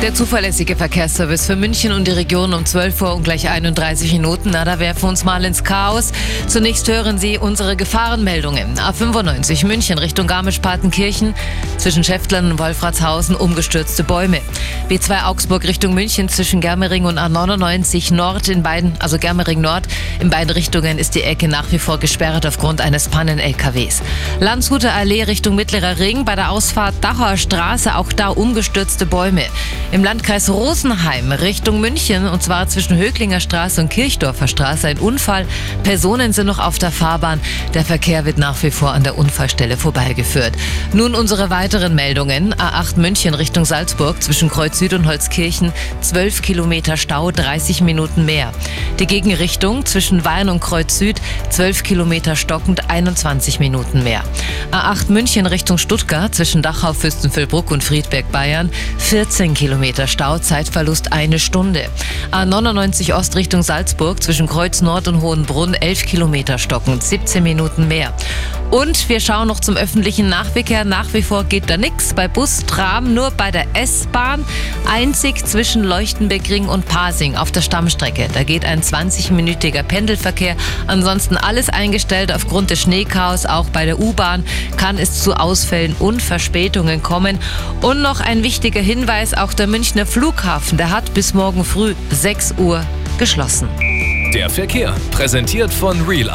Der zuverlässige Verkehrsservice für München und die Region um 12 Uhr und gleich 31 Minuten. Na, da werfen wir uns mal ins Chaos. Zunächst hören Sie unsere Gefahrenmeldungen. A95 München Richtung Garmisch-Partenkirchen. Zwischen Schäftlern und Wolfratshausen umgestürzte Bäume. B2 Augsburg Richtung München zwischen Germering und A99 Nord in beiden, also Germering Nord. In beiden Richtungen ist die Ecke nach wie vor gesperrt aufgrund eines Pannen-LKWs. Landshuter Allee Richtung Mittlerer Ring. Bei der Ausfahrt Dachauer Straße auch da umgestürzte Bäume. Im Landkreis Rosenheim Richtung München und zwar zwischen Höglinger Straße und Kirchdorfer Straße ein Unfall. Personen sind noch auf der Fahrbahn. Der Verkehr wird nach wie vor an der Unfallstelle vorbeigeführt. Nun unsere weiteren Meldungen. A8 München Richtung Salzburg zwischen Kreuz Süd und Holzkirchen 12 Kilometer Stau, 30 Minuten mehr. Die Gegenrichtung zwischen Wein und Kreuz Süd 12 Kilometer stockend, 21 Minuten mehr. A8 München Richtung Stuttgart zwischen Dachau, Fürstenfeldbruck und Friedberg Bayern 14 Kilometer Kilometer Stau, Zeitverlust eine Stunde. A99 Ost Richtung Salzburg zwischen Kreuz Nord und Hohenbrunn 11 Kilometer stocken, 17 Minuten mehr. Und wir schauen noch zum öffentlichen Nahverkehr. Nach wie vor geht da nichts. Bei Bus, Tram, nur bei der S-Bahn. Einzig zwischen Leuchtenbeckring und Pasing auf der Stammstrecke. Da geht ein 20-minütiger Pendelverkehr. Ansonsten alles eingestellt aufgrund des Schneechaos. Auch bei der U-Bahn kann es zu Ausfällen und Verspätungen kommen. Und noch ein wichtiger Hinweis, auch der Münchner Flughafen, der hat bis morgen früh 6 Uhr geschlossen. Der Verkehr, präsentiert von Real